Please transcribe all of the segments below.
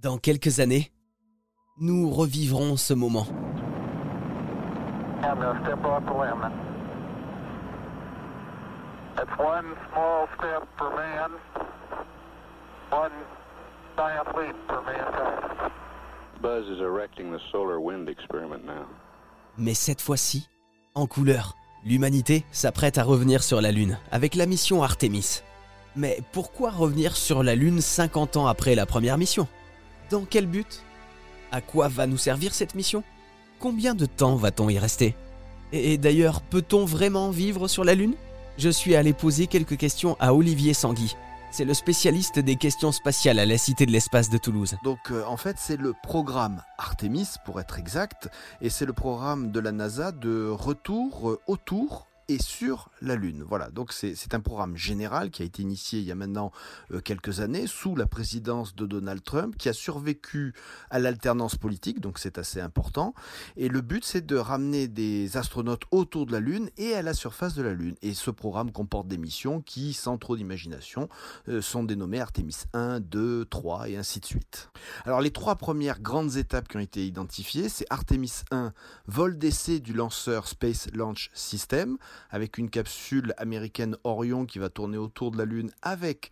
Dans quelques années, nous revivrons ce moment. Mais cette fois-ci, en couleur. L'humanité s'apprête à revenir sur la Lune avec la mission Artemis. Mais pourquoi revenir sur la Lune 50 ans après la première mission? Dans quel but? À quoi va nous servir cette mission? Combien de temps va-t-on y rester? Et d'ailleurs, peut-on vraiment vivre sur la Lune? Je suis allé poser quelques questions à Olivier Sanguy. C'est le spécialiste des questions spatiales à la Cité de l'Espace de Toulouse. Donc euh, en fait c'est le programme Artemis pour être exact et c'est le programme de la NASA de retour euh, autour et sur la Lune. Voilà, donc c'est un programme général qui a été initié il y a maintenant euh, quelques années sous la présidence de Donald Trump, qui a survécu à l'alternance politique, donc c'est assez important. Et le but c'est de ramener des astronautes autour de la Lune et à la surface de la Lune. Et ce programme comporte des missions qui, sans trop d'imagination, euh, sont dénommées Artemis 1, 2, 3 et ainsi de suite. Alors les trois premières grandes étapes qui ont été identifiées, c'est Artemis 1, vol d'essai du lanceur Space Launch System, avec une capsule américaine Orion qui va tourner autour de la Lune avec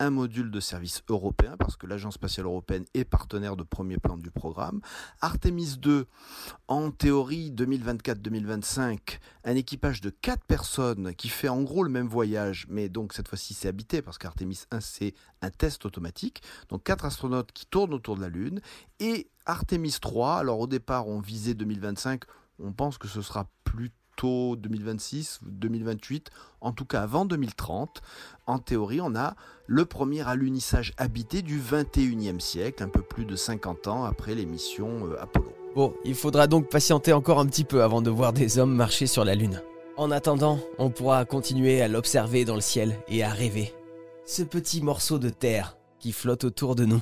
un module de service européen, parce que l'Agence spatiale européenne est partenaire de premier plan du programme. Artemis 2, en théorie 2024-2025, un équipage de 4 personnes qui fait en gros le même voyage, mais donc cette fois-ci c'est habité, parce qu'Artemis 1 c'est un test automatique. Donc 4 astronautes qui tournent autour de la Lune. Et Artemis 3, alors au départ on visait 2025, on pense que ce sera plutôt 2026, 2028, en tout cas avant 2030. En théorie, on a le premier alunissage habité du 21e siècle, un peu plus de 50 ans après les missions euh, Apollo. Bon, il faudra donc patienter encore un petit peu avant de voir des hommes marcher sur la Lune. En attendant, on pourra continuer à l'observer dans le ciel et à rêver. Ce petit morceau de terre qui flotte autour de nous.